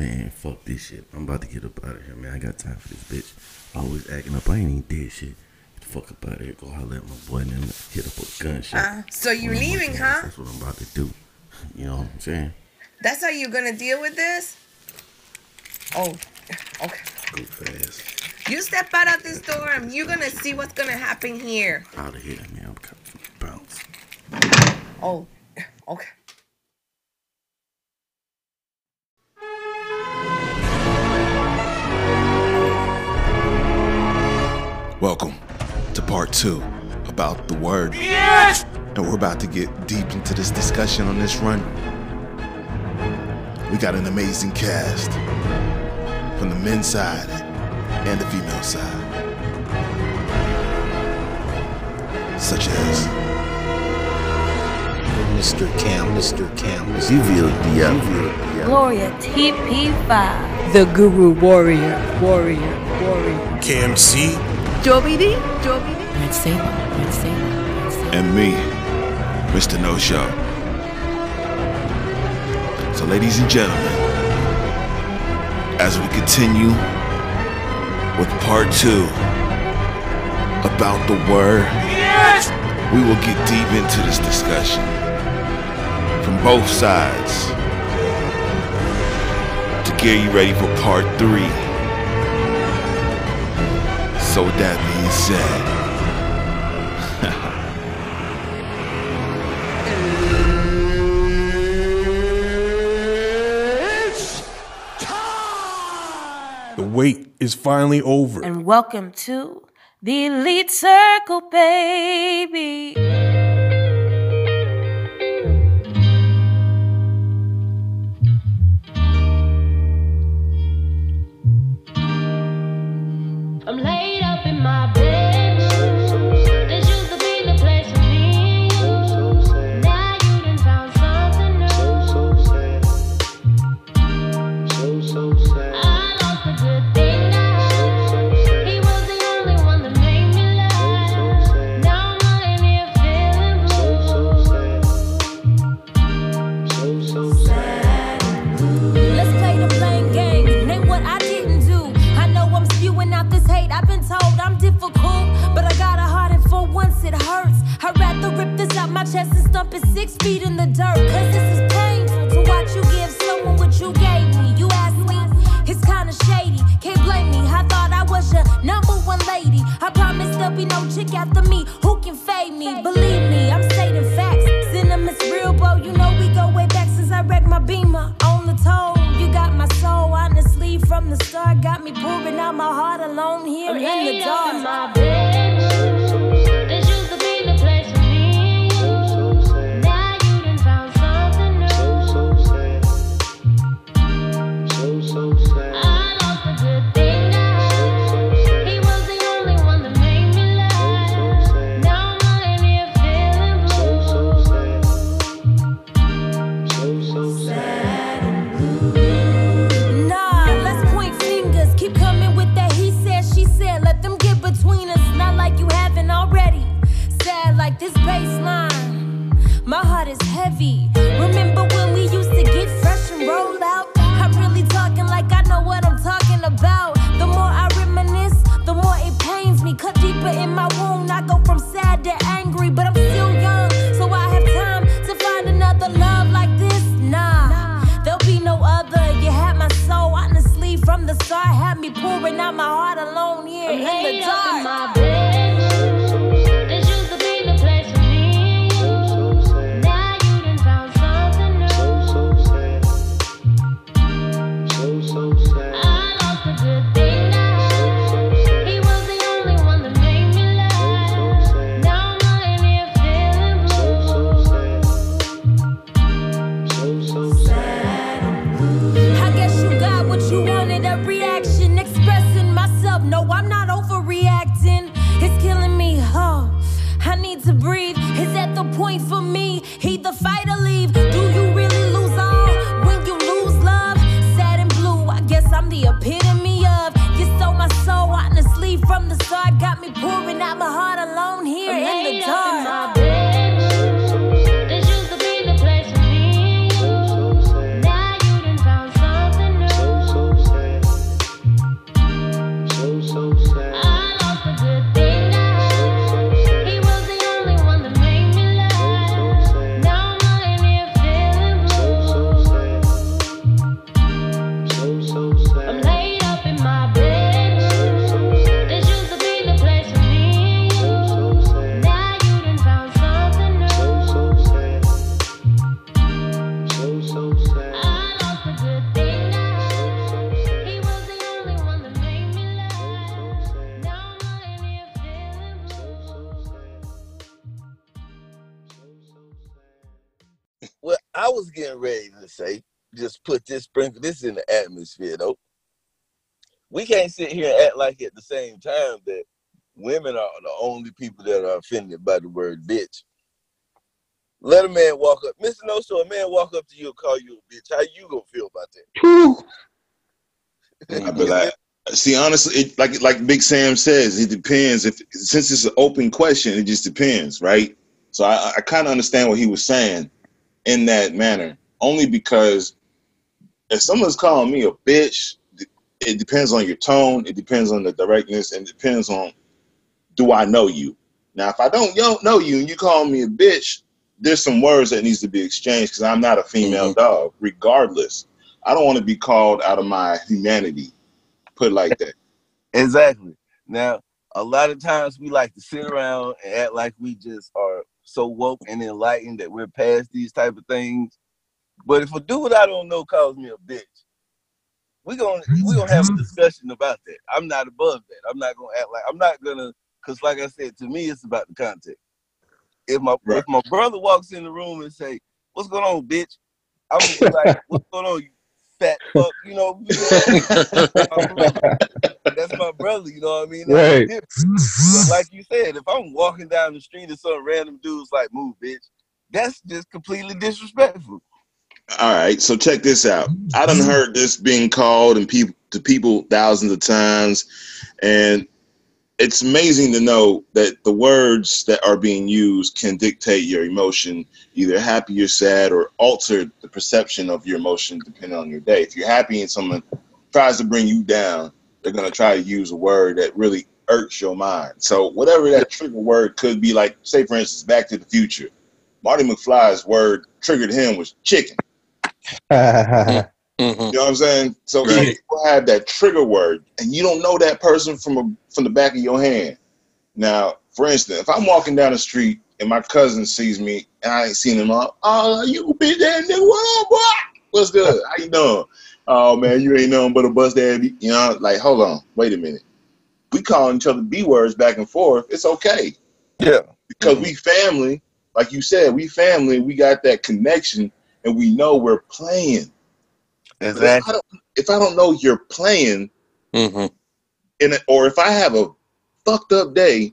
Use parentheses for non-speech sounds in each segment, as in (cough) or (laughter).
Man, fuck this shit. I'm about to get up out of here, man. I got time for this bitch. Always acting up. I ain't even dead shit. Get the fuck up out of here. Go holler at my boy and then hit up with a gunshot. Uh, so you leaving, huh? That's what I'm about to do. (laughs) You know what I'm saying? That's how you're gonna deal with this? Oh, okay. Go fast. You step out of this door and you're gonna see what's gonna happen here. Out of here, man. I'm coming bounce. Oh, okay. Welcome to part two about the word. Yes! And we're about to get deep into this discussion on this run. We got an amazing cast from the men's side and the female side. Such as Mr. Cam, Mr. Cam, Mr. Evil Diablo. Gloria TP5. The Guru Warrior, Warrior, Warrior. Cam C, Joby D, Joby D. Red Saber, Red Saber, and me, Mr. No Show. So, ladies and gentlemen, as we continue with part two about the word, we will get deep into this discussion from both sides to get you ready for part three. So, with that being said, the wait is finally over. And welcome to the Elite Circle, baby. My chest and stump it six feet in the dirt. Cause this is painful to watch you give someone what you gave me. You asked me, it's kinda shady. Can't blame me. I thought I was your number one lady. I promise there'll be no chick after me who can fade me. Believe me, I'm stating facts. Cinema's real, bro. You know we go way back since I wrecked my beamer on the toll. You got my soul, honestly, from the start. Got me pouring out my heart alone here I'm in the laid up in dark. Put this sprinkle this in the atmosphere though. We can't sit here and act like at the same time that women are the only people that are offended by the word bitch. Let a man walk up, Mr. No So a man walk up to you and call you a bitch. How you gonna feel about that? Mm, I be like, see, honestly, it, like like Big Sam says, it depends. If since it's an open question, it just depends, right? So I, I kind of understand what he was saying in that manner, only because if someone's calling me a bitch, it depends on your tone, it depends on the directness, and it depends on do I know you. Now, if I don't know you and you call me a bitch, there's some words that needs to be exchanged because I'm not a female mm-hmm. dog. Regardless, I don't want to be called out of my humanity. Put it like that. (laughs) Exactly. Now, a lot of times we like to sit around and act like we just are so woke and enlightened that we're past these type of things. But if a dude I don't know calls me a bitch, we gonna we gonna have a mm-hmm. discussion about that. I'm not above that. I'm not gonna act like I'm not gonna because like I said, to me it's about the context. If my if my brother walks in the room and say, "What's going on, bitch?" I'm gonna be like, (laughs) "What's going on, you fat fuck?" You know, (laughs) that's my brother. You know what I mean? Right. But like you said, if I'm walking down the street and some random dude's like, "Move, bitch," that's just completely disrespectful. All right, so check this out. I done heard this being called and people to people thousands of times, and it's amazing to know that the words that are being used can dictate your emotion, either happy or sad, or alter the perception of your emotion depending on your day. If you're happy and someone tries to bring you down, they're gonna try to use a word that really irks your mind. So whatever that trigger word could be, like say for instance, Back to the Future. Marty McFly's word triggered him was chicken. Mm-hmm. (laughs) You know what I'm saying? So some people have that trigger word, and you don't know that person from a, from the back of your hand. Now, for instance, if I'm walking down the street and my cousin sees me and I ain't seen him up, oh, you bitch that nigga, what up, boy? What's good? How you doing? Oh man, you ain't nothing but a bust ass. You know, like hold on, wait a minute. We calling each other b words back and forth. It's okay. Yeah, because mm-hmm. we family. Like you said, we family. We got that connection, and we know we're playing. But if I don't, if I don't know you're playing, mm-hmm. in it, or if I have a fucked up day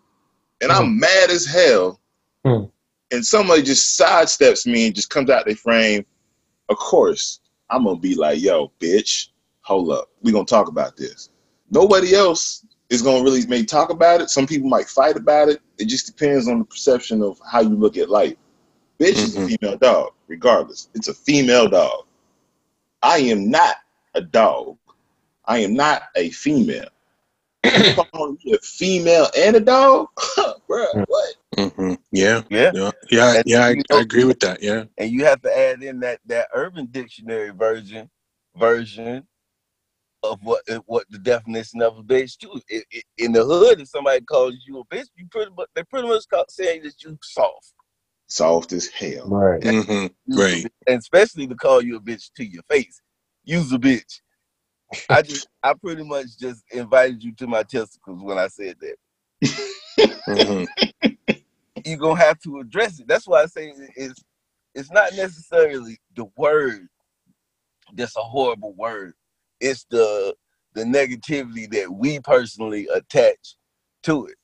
and I'm mm-hmm. mad as hell, hmm. and somebody just sidesteps me and just comes out their frame, of course I'm gonna be like, "Yo, bitch, hold up, we gonna talk about this." Nobody else is gonna really may talk about it. Some people might fight about it. It just depends on the perception of how you look at life. Bitch is a female dog, regardless. It's a female dog. I am not a dog. I am not a female. (clears throat) Calling me a female and a dog, (laughs) Bruh, What? Mm-hmm. Yeah. Yeah. Yeah. Yeah. And Yeah. I, I agree with that. Yeah. and you have to add in that that urban dictionary version version of what what the definition of a bitch too. I- I- in the hood, if somebody calls you a bitch, you pretty much they pretty much call, saying that you soft, Soft as hell. Right. Mm-hmm. Right. and especially to call you a bitch to your face. Use a bitch. I just I pretty much just invited you to my testicles when I said that. Mm-hmm. You're gonna have to address it. That's why I say it's it's not necessarily the word that's a horrible word. It's the the negativity that we personally attach to it.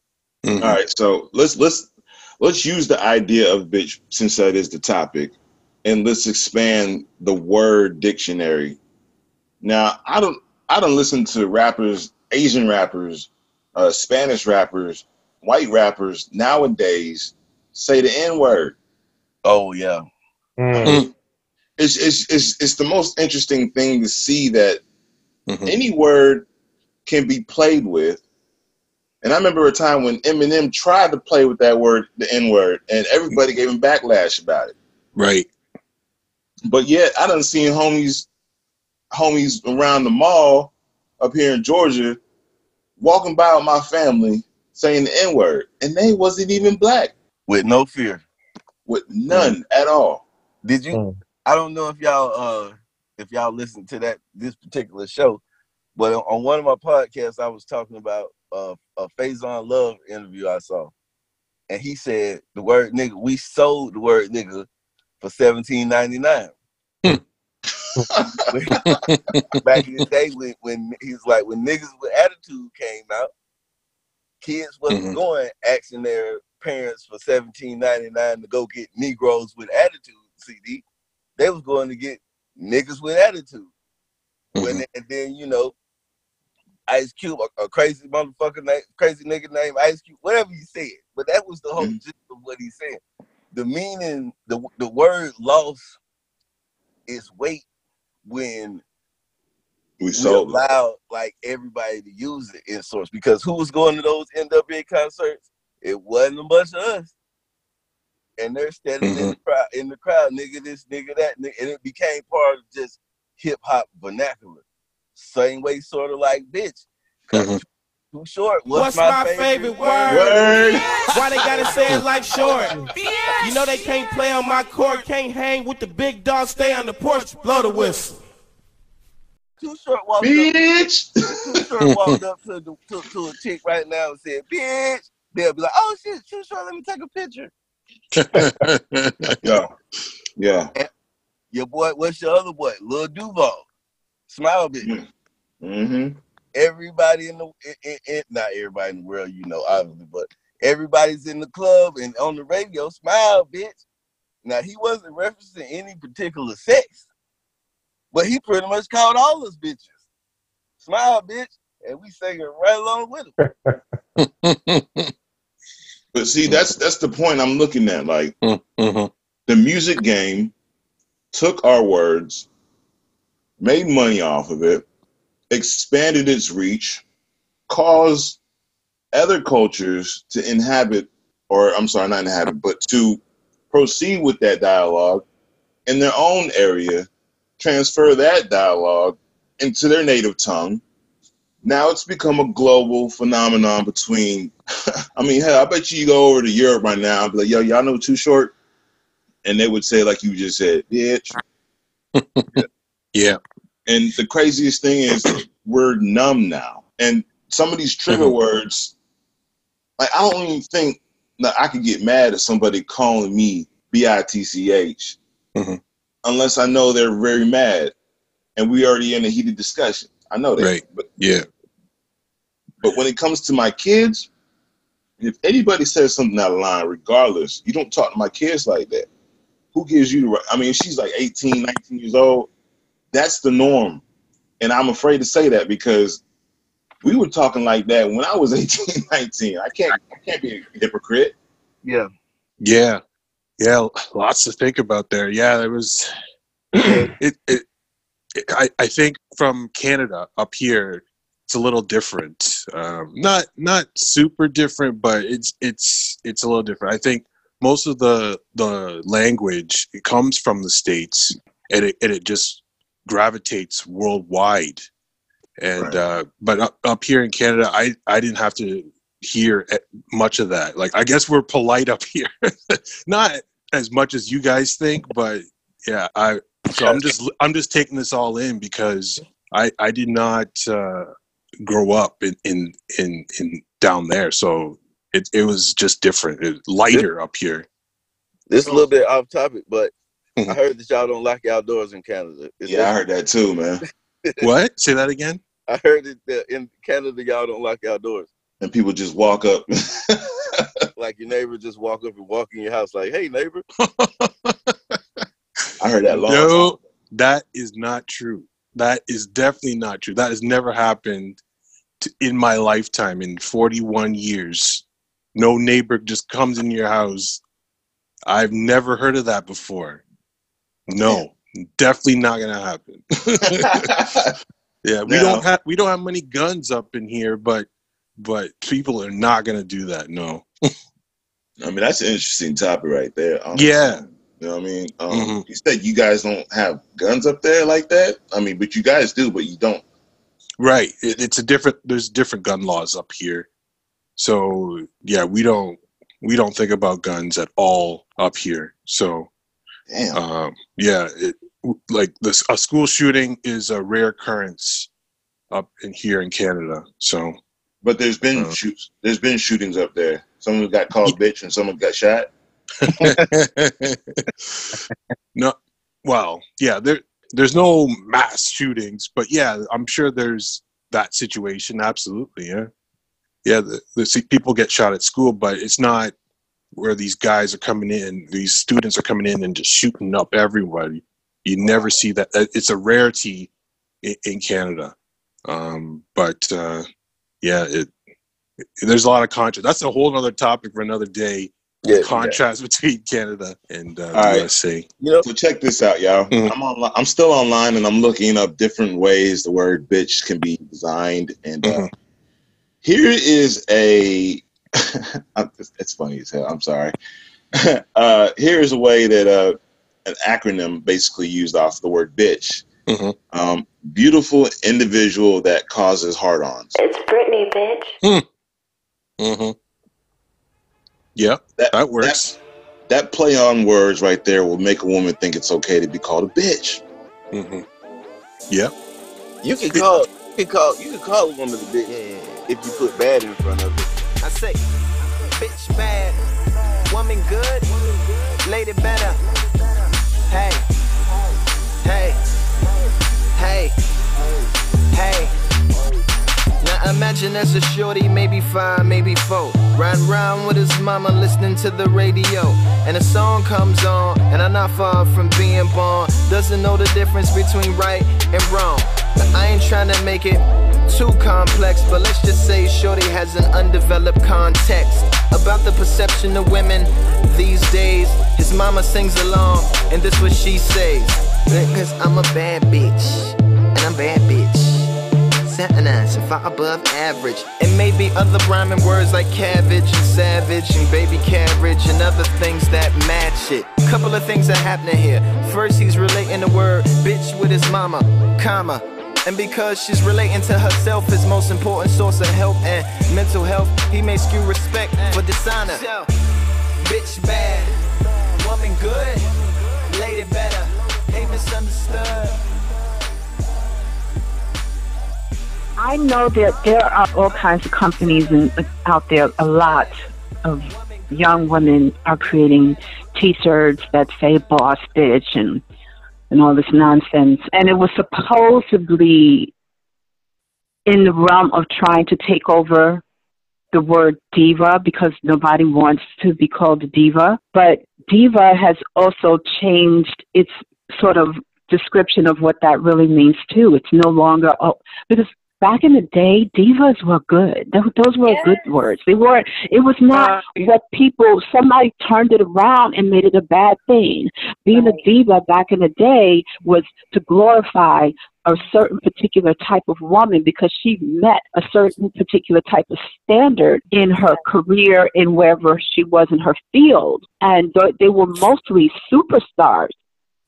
Mm-hmm. All right, so let's let's let's use the idea of bitch since that is the topic, and let's expand the word dictionary. Now, I don't I don't listen to rappers, Asian rappers, uh, Spanish rappers, white rappers nowadays say the N word. Oh yeah. Mm. It's, it's it's it's the most interesting thing to see that Mm-hmm. any word can be played with. And I remember a time when Eminem tried to play with that word, the N word, and everybody gave him backlash about it. Right. But yet, I done seen homies, homies around the mall up here in Georgia, walking by with my family saying the N word, and they wasn't even black With no fear. with none at all. Did you I don't know if y'all uh if y'all listen to that this particular show, but on- on one of my podcasts I was talking about uh, a Faizon Love interview I saw. And he said the word nigga, we sold the word nigga for seventeen ninety nine. (laughs) Back in the day when when he's like when niggas with attitude came out, kids wasn't Mhm. going asking their parents for seventeen ninety nine to go get Negroes with attitude CD. They was going to get niggas with attitude. When Mhm. and then you know, Ice Cube, a, a crazy motherfucker name, crazy nigga named Ice Cube, whatever he said. But that was the whole Mhm. gist of what he said. The meaning, the the word lost is weight when We we allowed like everybody to use it in source because who was going to those NWA concerts? It wasn't a bunch of us. And they're standing in the crowd in the crowd, nigga this, nigga that, nigga, and it became part of just hip hop vernacular. Same way, sort of like bitch. 'Cause Mhm. Too short. What's, What's my favorite word? Word. Why they gotta say it like short? You know they can't play on my court, can't hang with the big dog, stay on the porch, blow the whistle. Too short walked up. Bitch. Too short (laughs) walked up to, the, to to a chick right now and said, "Bitch." They'll be like, "Oh shit, too short. Let me take a picture." (laughs) Yeah. Yeah. Your boy, what's your other boy? Lil Duval. Smile bitch. Mm-hmm. Everybody in the in, in, in- not everybody in the world, you know, obviously, but everybody's in the club and on the radio, smile bitch. Now he wasn't referencing any particular sex, but he pretty much called all us bitches. Smile bitch, and we singing right along with him. (laughs) But see, that's that's the point I'm looking at. Like Mhm. the music game took our words, made money off of it, expanded its reach, caused other cultures to inhabit, or I'm sorry, not inhabit, but to proceed with that dialogue in their own area, transfer that dialogue into their native tongue. Now it's become a global phenomenon between, (laughs) I mean, hell, I bet you you go over to Europe right now and be like, yo, y'all know Too Short? And they would say, like you just said, bitch. yeah. (laughs) And the craziest thing is we're numb now. And some of these trigger Mhm. words, like I don't even think that I could get mad at somebody calling me B-I-T-C-H Mhm. unless I know they're very mad and we already in a heated discussion. I know that. Right. But Yeah. but when it comes to my kids, if anybody says something out of line, regardless, you don't talk to my kids like that. Who gives you the right? I mean, she's like 18, 19 years old. That's the norm. And I'm afraid to say that because we were talking like that when I was (laughs) 18, 19. I can't I can't be a hypocrite. Yeah. Yeah. Yeah. Lots to think about there. Yeah, there was it, (clears throat) it, it I, I think from Canada up here it's a little different. Um, not not super different, but it's it's it's a little different. I think most of the the language it comes from the states and it, and it just gravitates worldwide. And Right. uh, but up, up here in Canada, I I didn't have to hear much of that. Like I guess we're polite up (laughs) here, not as much as you guys think, but yeah, I so I'm just I'm just taking this all in because I I did not uh, grow up in in in, in down there, so it it was just different, it, lighter up here. This is a little bit off topic, but. I (laughs) heard that y'all don't lock your outdoors in Canada. Is Yeah, I heard that too, (laughs) man. What? Say that again. I heard that in Canada y'all don't lock your outdoors. And people just walk up. (laughs) Like your neighbor just walk up and walk in your house like, "Hey neighbor." I heard that long No, time. that is not true. That is definitely not true. That has never happened to, in my lifetime in 41 years. No neighbor just comes in your house. I've never heard of that before. No, definitely not gonna happen. (laughs) yeah, we Now- don't have we don't have many guns up in here, but but people are not gonna do that. No. I mean, that's an interesting topic right there. Um, Yeah. You know what I mean? Um, Mhm. You said you guys don't have guns up there like that. I mean, but you guys do, but you don't. Right. It, it's a different. There's different gun laws up here, so yeah, we don't we don't think about guns at all up here. So Damn. um, yeah, it, like this a school shooting is a rare occurrence up in here in Canada. So But there's been Uh. shoots. There's been shootings up there. Someone got called bitch and someone got shot. (laughs) no, well, yeah, there there's no mass shootings, but yeah, I'm sure there's that situation. Absolutely, yeah, yeah. The, the see, people get shot at school, but it's not where these guys are coming in. These students are coming in and just shooting up everybody. You never see that. It's a rarity in, in Canada. Um, but uh, yeah, it, it- there's a lot of contrast. That's a whole other topic for another day. Yeah, the contrast between Canada and uh, All right. USA. So check this out, y'all. I'm on. I'm still online, and I'm looking up different ways the word "bitch" can be designed. And uh, here is a. (laughs) I'm- it's funny as hell. I'm sorry. (laughs) uh, here is a way that uh, an acronym basically used off the word "bitch." Um, beautiful individual that causes hard-ons. It's Brittany, bitch. Mm-hmm. Yeah, that, works. That, that play on words right there will make a woman think it's okay to be called a bitch. Mm-hmm. Yeah. You can call you can call you can call a woman a bitch if you put bad in front of it. I say, bitch bad, woman good, lady better. Hey, hey, hey, hey. Now imagine as a shorty, maybe five, maybe four, riding around with his mama, listening to the radio, and a song comes on, and I'm not far from being born. Doesn't know the difference between right and wrong. Now, I ain't trying to make it too complex, but let's just say Shorty has an undeveloped context about the perception of women these days. His mama sings along, and this what she says. Cause I'm a bad bitch, and I'm bad bitch. Sentence and far above average. And maybe other rhyming words like cabbage and savage and baby carriage and other things that match it. Couple of things are happening here. First, he's relating the word bitch with his mama, comma. And because she's relating to herself, his most important source of health and mental health, he may skew respect for dishonor. Bitch bad, woman good, lady better, ain't misunderstood. I know that there are all kinds of companies in, out there. A lot of young women are creating T-shirts that say "boss bitch" and and all this nonsense. And it was supposedly in the realm of trying to take over the word diva because nobody wants to be called a diva. But diva has also changed its sort of description of what that really means too. It's no longer oh, because back in the day, divas were good. Those were good words. They weren't. It was not what people. Somebody turned it around and made it a bad thing. Being a diva back in the day was to glorify a certain particular type of woman because she met a certain particular type of standard in her career in wherever she was in her field, and they were mostly superstars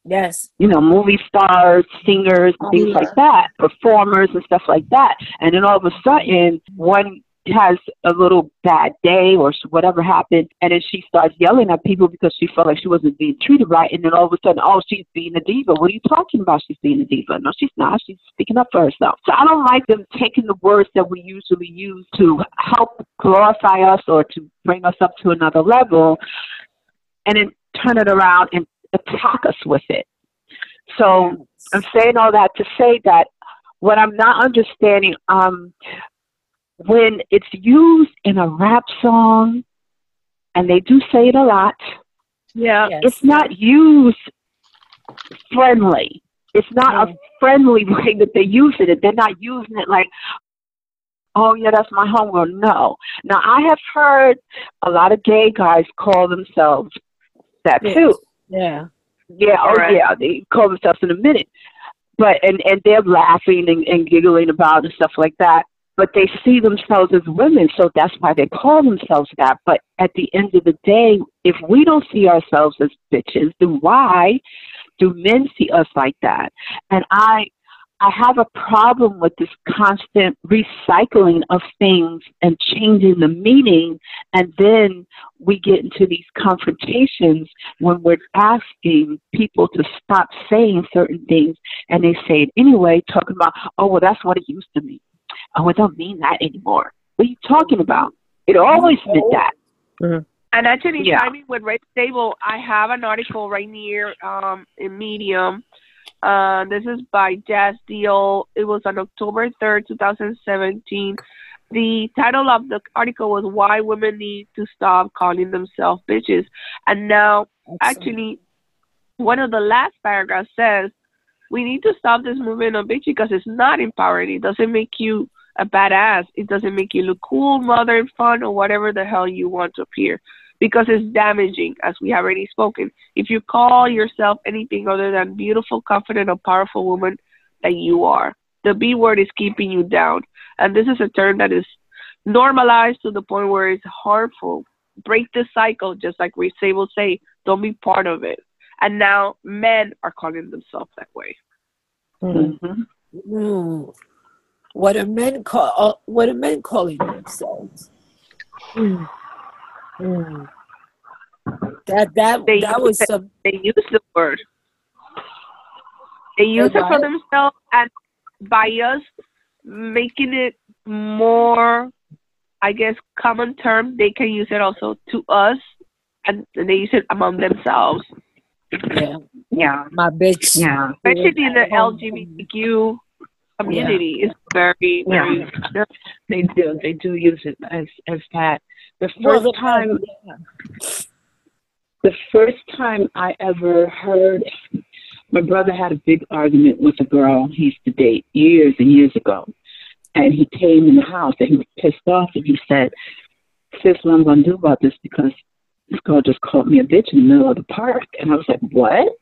Yes. you know, movie stars, singers, oh, things yeah. like that, performers and stuff like that. And then all of a sudden, one has a little bad day or whatever happened, and then she starts yelling at people because she felt like she wasn't being treated right. And then all of a sudden, oh, she's being a diva. What are you talking about? She's being a diva. No, she's not. She's speaking up for herself. So I don't like them taking the words that we usually use to help glorify us or to bring us up to another level and then turn it around and attack us with it. So I'm saying all that to say that what I'm not understanding, um, when it's used in a rap song, and they do say it a lot, yeah, it's not used friendly. It's not a friendly (laughs) way that they use it. They're not using it like, oh yeah, that's my homegirl. No. Now I have heard a lot of gay guys call themselves that Yes. too. Yeah. Yeah, oh Correct. yeah, they call themselves in a minute. But and and they're laughing and, and giggling about and stuff like that. But they see themselves as women, so that's why they call themselves that. But at the end of the day, if we don't see ourselves as bitches, then why do men see us like that? And I I have a problem with this constant recycling of things and changing the meaning. And then we get into these confrontations when we're asking people to stop saying certain things and they say it anyway, talking about, oh, well, that's what it used to mean. Oh, it don't mean that anymore. What are you talking about? It always meant that. And actually, Yeah. timing with Red Stable, I have an article right near um, in Medium. Uh, this is by Jazz Deal. It was on October 3rd, 2017. The title of the article was Why Women Need to Stop Calling Themselves Bitches. And now, actually, one of the last paragraphs says, We need to stop this movement of bitch because it's not empowering. It doesn't make you a badass. It doesn't make you look cool, modern, fun, or whatever the hell you want to appear because it's damaging, as we have already spoken. If you call yourself anything other than beautiful, confident, or powerful woman that you are, the B word is keeping you down. And this is a term that is normalized to the point where it's harmful. Break the cycle, just like we say will say, don't be part of it. And now men are calling themselves that way. Mm. What are men call? Uh, what are men calling themselves? Mm. Mm. That that They that use was it- some. They use the word. They use They it for what? themselves, and by us making it more, I guess, common term, they can use it also to us, and they use it among themselves. Yeah, Yeah. my bitch. Yeah. Especially in the LGBTQ community, it's very, very. (laughs) They do. They do use it as as that. The Well, first the- time, the first time I ever heard, my brother had a big argument with a girl he used to date years and years ago, and he came in the house and he was pissed off and he said, "Sis, what I'm going to do about this because this girl just called me a bitch in the middle of the park," and I was like, "What?"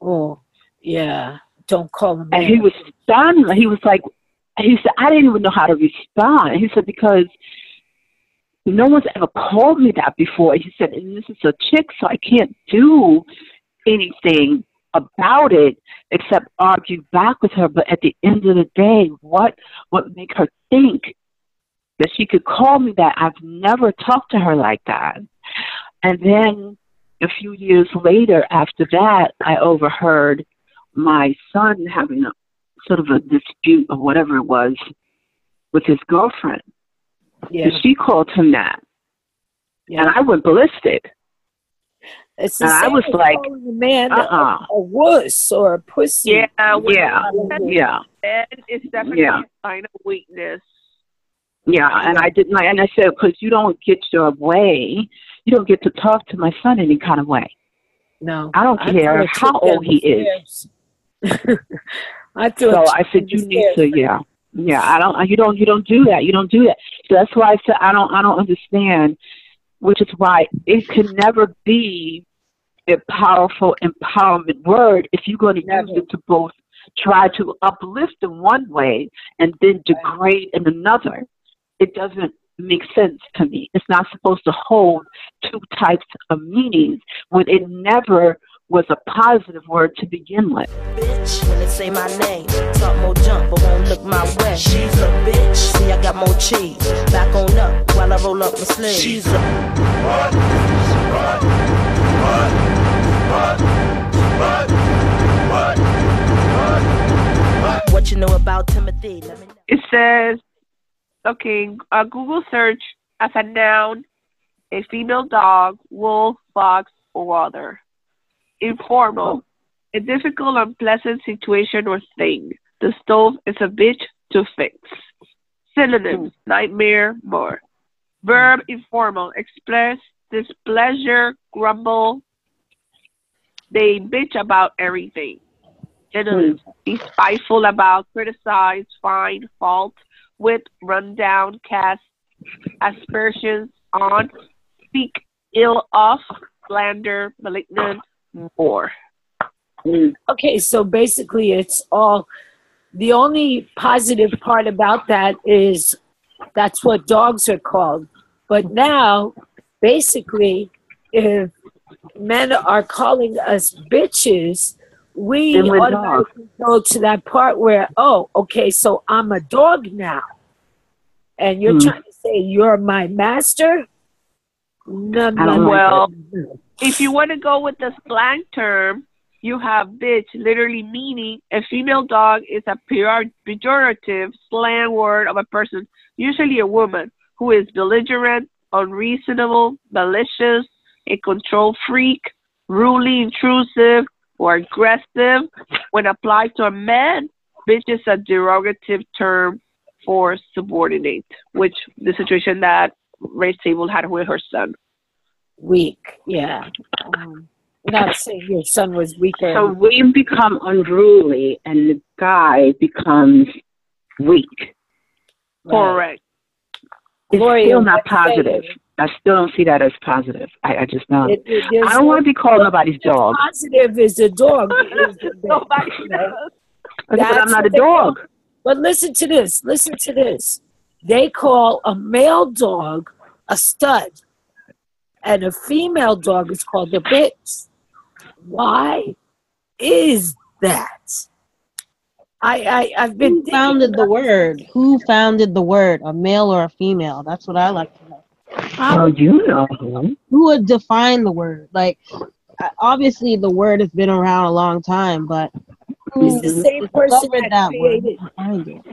Oh, yeah. Don't call him. And he was stunned. He was like, he said, I didn't even know how to respond. He said, because no one's ever called me that before. He said, and this is a chick, so I can't do anything about it except argue back with her. But at the end of the day, what would make her think that she could call me that? I've never talked to her like that. And then a few years later, after that, I overheard my son having a sort of a dispute or whatever it was with his girlfriend. Yeah. She called him that. Yeah. And I went ballistic. It's the And I was like, a man uh-uh. a, a wuss or a pussy. Yeah, when Yeah, you yeah. said it's definitely Yeah. a sign of weakness. Yeah, and I didn't like, and I said, because you don't get your way, you don't get to talk to my son any kind of way. No, I don't I care how old he is. (laughs) I do. So I said, you need to, yeah, yeah. I don't, you don't, you don't do that. You don't do that. So that's why I said I don't, I don't understand. Which is why it can never be a powerful empowerment word if you're going to use it to both try to uplift in one way and then degrade in another. It doesn't make sense to me. It's not supposed to hold two types of meanings when it never was a positive word to begin with. bitch. When they say my name, talk more jump, but won't look my way. She's a bitch. See, I got more cheese. Back on up while I roll up my sleeve. She's a. What you know about Timothy? Let me know. It says, okay, a Google search as a noun, a female dog, wolf, fox, or other. Informal, a difficult, unpleasant situation or thing. The stove is a bitch to fix. Synonyms, hmm. nightmare, more. Verb, informal, express displeasure, grumble. They bitch about everything. Synonyms, hmm. be spiteful about, criticize, find fault with, run down, cast aspersions on, speak ill of, slander, malignant, more. Okay, so basically, it's all the only positive part about that is that's what dogs are called. But now, basically, if men are calling us bitches, we automatically go to that part where, oh, okay, so I'm a dog now. And you're Hmm. trying to say you're my master? No, no, no. well, if you want to go with the slang term, you have bitch, literally meaning a female dog is a pejorative slang word of a person, usually a woman, who is belligerent, unreasonable, malicious, a control freak, ruly, intrusive, or aggressive. When applied to a man, bitch is a derogative term for subordinate, which the situation that Ray Sable had with her son. Weak, yeah. Um, not saying your son was weaker. So we become unruly, and the guy becomes weak. Correct. It's Gloria, still not positive. I still don't see that as positive. I, I just don't. It- it- I don't want to be called no- nobody's dog. Positive is a dog. (laughs) Nobody. But I'm not a dog. But listen to this. Listen to this. They call a male dog a stud, and a female dog is called a bitch. Why is that? I, I I've been Who founded the word? Who founded the word? A male or a female? That's what I like to know. Oh, you know. Who would define the word? Like, uh, obviously, the word has been around a long time, but who It's the same person that that created. Behind it? Eh,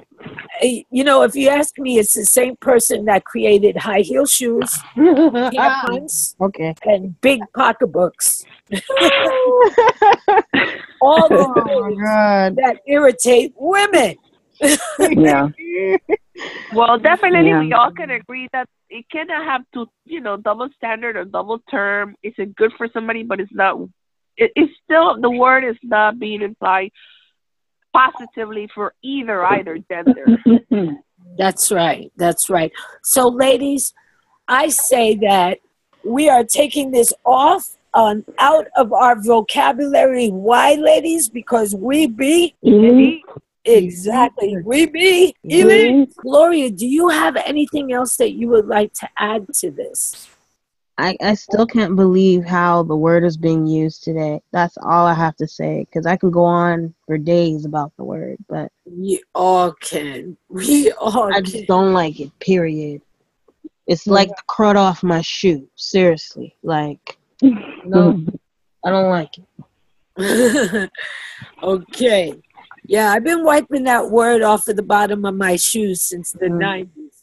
You know, if you ask me, it's the same person that created high heel shoes, (laughs) hairpins, okay, and big pocketbooks. (laughs) All the Oh, things that irritate women. (laughs) Yeah. Well, definitely, Yeah. we all can agree that it cannot have to, you know, double standard or double term. Is it good for somebody, but it's not. It, it's still the word is not being implied positively for either either gender. (laughs) That's right. That's right. So, ladies, I say that we are taking this off on out of our vocabulary. Why, ladies? Because we be exactly we be elite. Gloria, do you have anything else that you would like to add to this? I, I still can't believe how the word is being used today. That's all I have to say because I can go on for days about the word, but we all can. We all I just don't like it. Period. It's like the crud off my shoe. Seriously, like (laughs) no, I don't like it. (laughs) okay. Yeah, I've been wiping that word off of the bottom of my shoes since the Mm. 90s.